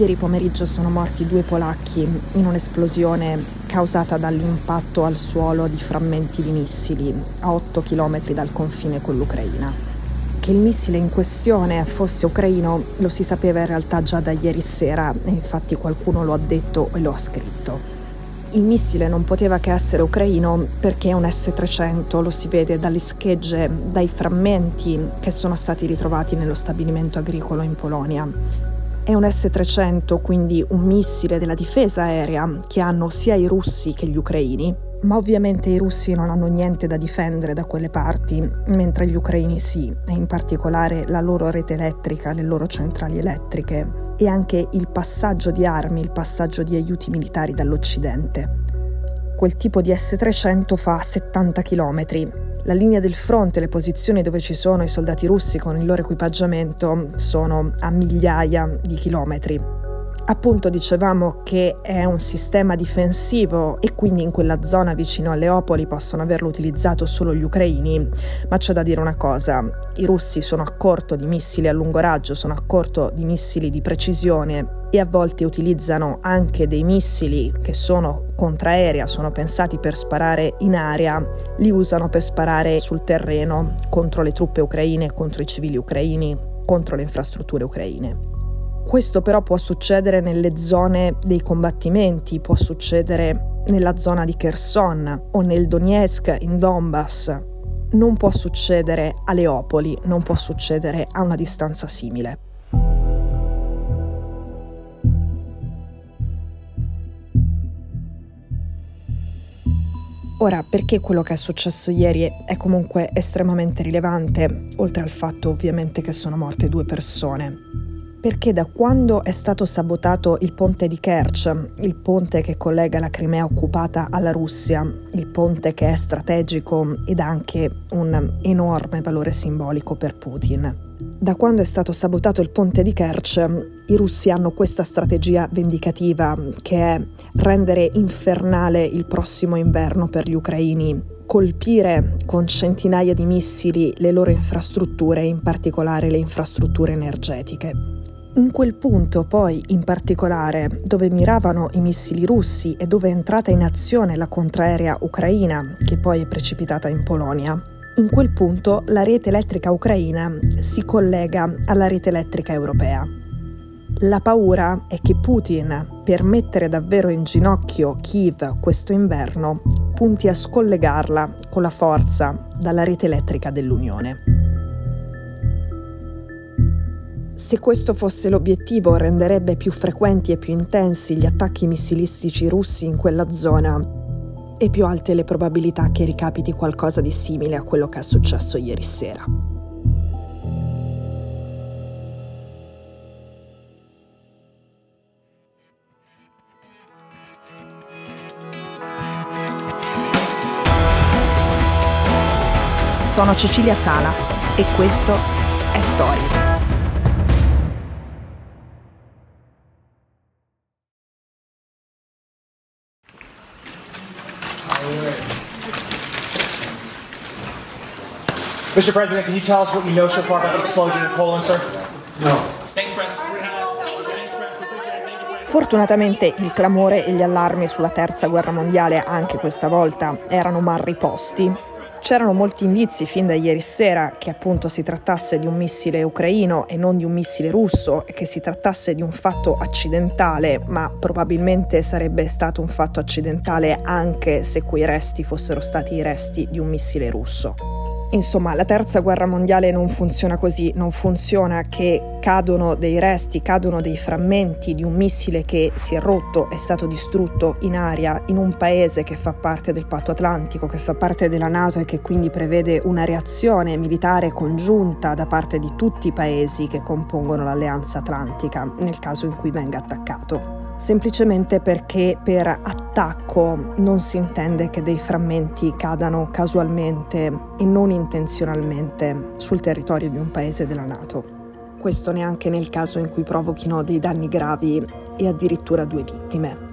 Ieri pomeriggio sono morti due polacchi in un'esplosione causata dall'impatto al suolo di frammenti di missili a 8 km dal confine con l'Ucraina. Che il missile in questione fosse ucraino lo si sapeva in realtà già da ieri sera e infatti qualcuno lo ha detto e lo ha scritto. Il missile non poteva che essere ucraino perché è un S-300, lo si vede dalle schegge, dai frammenti che sono stati ritrovati nello stabilimento agricolo in Polonia. È un S-300, quindi un missile della difesa aerea che hanno sia i russi che gli ucraini, ma ovviamente i russi non hanno niente da difendere da quelle parti, mentre gli ucraini sì, e in particolare la loro rete elettrica, le loro centrali elettriche e anche il passaggio di armi, il passaggio di aiuti militari dall'Occidente. Quel tipo di S-300 fa 70 km, la linea del fronte, le posizioni dove ci sono i soldati russi con il loro equipaggiamento sono a migliaia di chilometri. Appunto dicevamo che è un sistema difensivo e quindi in quella zona vicino a Leopoli possono averlo utilizzato solo gli ucraini, ma c'è da dire una cosa, i russi sono a corto di missili a lungo raggio, sono a corto di missili di precisione e a volte utilizzano anche dei missili che sono contraerea, sono pensati per sparare in aria, li usano per sparare sul terreno contro le truppe ucraine, contro i civili ucraini, contro le infrastrutture ucraine. Questo però può succedere nelle zone dei combattimenti, può succedere nella zona di Kherson o nel Donetsk in Donbass. Non può succedere a Leopoli, non può succedere a una distanza simile. Ora, perché quello che è successo ieri è comunque estremamente rilevante, oltre al fatto ovviamente che sono morte due persone? Perché da quando è stato sabotato il ponte di Kerch, il ponte che collega la Crimea occupata alla Russia, il ponte che è strategico ed ha anche un enorme valore simbolico per Putin, da quando è stato sabotato il ponte di Kerch, i russi hanno questa strategia vendicativa che è rendere infernale il prossimo inverno per gli ucraini, colpire con centinaia di missili le loro infrastrutture, in particolare le infrastrutture energetiche. In quel punto, poi, in particolare, dove miravano i missili russi e dove è entrata in azione la contraerea ucraina, che poi è precipitata in Polonia, in quel punto la rete elettrica ucraina si collega alla rete elettrica europea. La paura è che Putin, per mettere davvero in ginocchio Kiev questo inverno, punti a scollegarla con la forza dalla rete elettrica dell'Unione. Se questo fosse l'obiettivo renderebbe più frequenti e più intensi gli attacchi missilistici russi in quella zona e più alte le probabilità che ricapiti qualcosa di simile a quello che è successo ieri sera. Sono Cecilia Sala e questo è Stories. Mr. President, can you tell us what you know so far about the explosion in Poland, sir? No. Fortunatamente il clamore e gli allarmi sulla terza guerra mondiale anche questa volta erano mal riposti. C'erano molti indizi fin da ieri sera che appunto si trattasse di un missile ucraino e non di un missile russo e che si trattasse di un fatto accidentale, ma probabilmente sarebbe stato un fatto accidentale anche se quei resti fossero stati i resti di un missile russo. Insomma, la terza guerra mondiale non funziona così, non funziona che cadono dei resti, cadono dei frammenti di un missile che si è rotto, è stato distrutto in aria in un paese che fa parte del patto atlantico, che fa parte della Nato e che quindi prevede una reazione militare congiunta da parte di tutti i paesi che compongono l'alleanza atlantica nel caso in cui venga attaccato semplicemente perché per attacco non si intende che dei frammenti cadano casualmente e non intenzionalmente sul territorio di un paese della Nato. Questo neanche nel caso in cui provochino dei danni gravi e addirittura due vittime.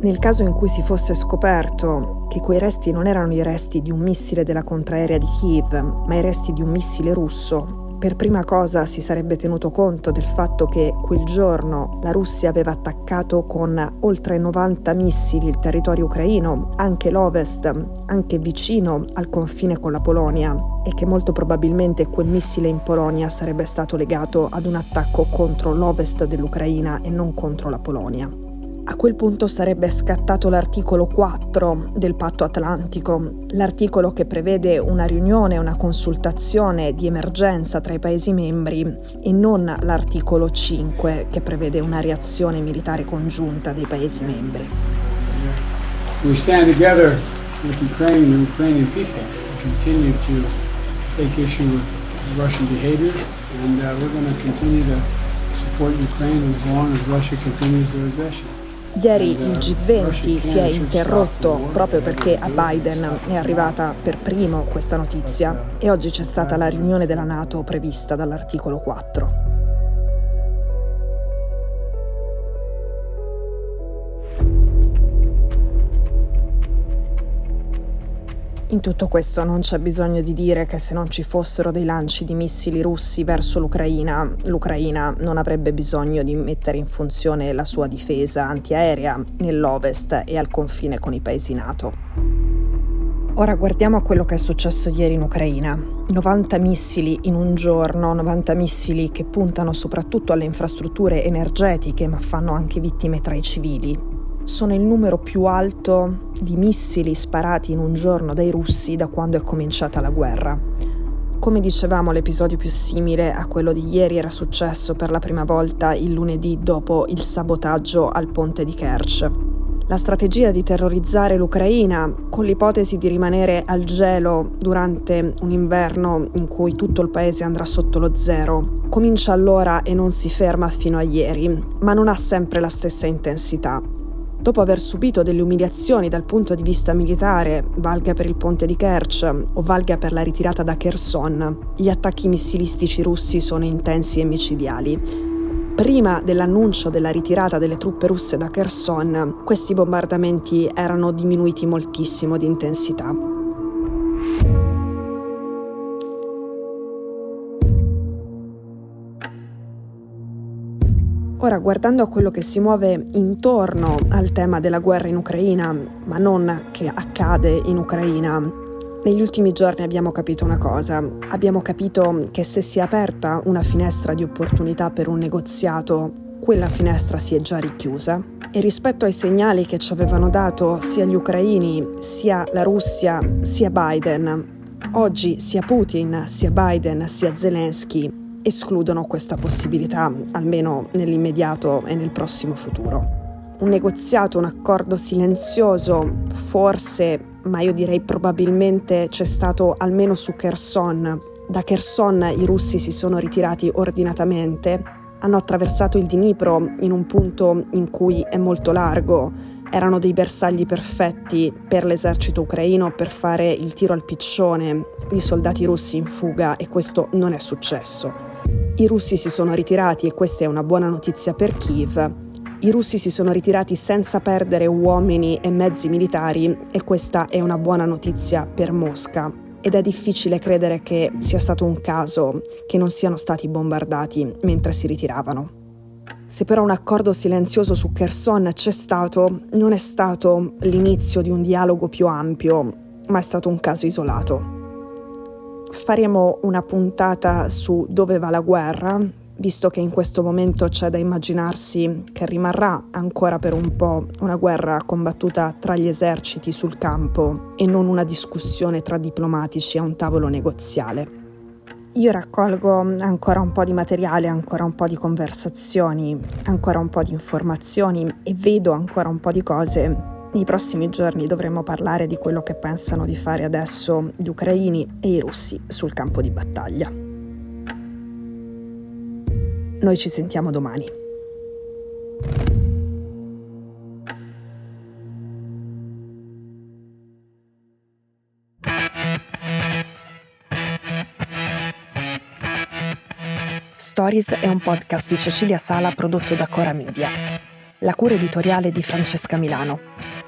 Nel caso in cui si fosse scoperto che quei resti non erano i resti di un missile della contraerea di Kiev, ma i resti di un missile russo, per prima cosa si sarebbe tenuto conto del fatto che quel giorno la Russia aveva attaccato con oltre 90 missili il territorio ucraino, anche l'ovest, anche vicino al confine con la Polonia, e che molto probabilmente quel missile in Polonia sarebbe stato legato ad un attacco contro l'ovest dell'Ucraina e non contro la Polonia. A quel punto sarebbe scattato l'articolo 4 del patto atlantico, l'articolo che prevede una riunione, una consultazione di emergenza tra i Paesi membri e non l'articolo 5 che prevede una reazione militare congiunta dei Paesi membri. We stand together with Ukraine and the Ukrainian people and continue to take issue with Russian behavior and uh, we're going to continue to support Ukraine as long as Russia continues their aggression. Ieri il G20 si è interrotto proprio perché a Biden è arrivata per primo questa notizia e oggi c'è stata la riunione della Nato prevista dall'articolo 4. In tutto questo non c'è bisogno di dire che se non ci fossero dei lanci di missili russi verso l'Ucraina, l'Ucraina non avrebbe bisogno di mettere in funzione la sua difesa antiaerea nell'ovest e al confine con i paesi NATO. Ora guardiamo a quello che è successo ieri in Ucraina. 90 missili in un giorno, 90 missili che puntano soprattutto alle infrastrutture energetiche ma fanno anche vittime tra i civili sono il numero più alto di missili sparati in un giorno dai russi da quando è cominciata la guerra. Come dicevamo, l'episodio più simile a quello di ieri era successo per la prima volta il lunedì dopo il sabotaggio al ponte di Kerch. La strategia di terrorizzare l'Ucraina, con l'ipotesi di rimanere al gelo durante un inverno in cui tutto il paese andrà sotto lo zero, comincia allora e non si ferma fino a ieri, ma non ha sempre la stessa intensità. Dopo aver subito delle umiliazioni dal punto di vista militare, valga per il ponte di Kerch o valga per la ritirata da Kherson, gli attacchi missilistici russi sono intensi e micidiali. Prima dell'annuncio della ritirata delle truppe russe da Kherson, questi bombardamenti erano diminuiti moltissimo di intensità. Ora, guardando a quello che si muove intorno al tema della guerra in Ucraina, ma non che accade in Ucraina, negli ultimi giorni abbiamo capito una cosa. Abbiamo capito che se si è aperta una finestra di opportunità per un negoziato, quella finestra si è già richiusa. E rispetto ai segnali che ci avevano dato sia gli ucraini, sia la Russia, sia Biden, oggi sia Putin, sia Biden, sia Zelensky escludono questa possibilità, almeno nell'immediato e nel prossimo futuro. Un negoziato, un accordo silenzioso, forse, ma io direi probabilmente c'è stato almeno su Kherson. Da Kherson i russi si sono ritirati ordinatamente, hanno attraversato il Dnipro in un punto in cui è molto largo, erano dei bersagli perfetti per l'esercito ucraino per fare il tiro al piccione di soldati russi in fuga e questo non è successo. I russi si sono ritirati e questa è una buona notizia per Kiev. I russi si sono ritirati senza perdere uomini e mezzi militari e questa è una buona notizia per Mosca. Ed è difficile credere che sia stato un caso che non siano stati bombardati mentre si ritiravano. Se però un accordo silenzioso su Kherson c'è stato, non è stato l'inizio di un dialogo più ampio, ma è stato un caso isolato. Faremo una puntata su dove va la guerra, visto che in questo momento c'è da immaginarsi che rimarrà ancora per un po' una guerra combattuta tra gli eserciti sul campo e non una discussione tra diplomatici a un tavolo negoziale. Io raccolgo ancora un po' di materiale, ancora un po' di conversazioni, ancora un po' di informazioni e vedo ancora un po' di cose nei prossimi giorni dovremo parlare di quello che pensano di fare adesso gli ucraini e i russi sul campo di battaglia. Noi ci sentiamo domani. Stories è un podcast di Cecilia Sala prodotto da Cora Media. La cura editoriale di Francesca Milano.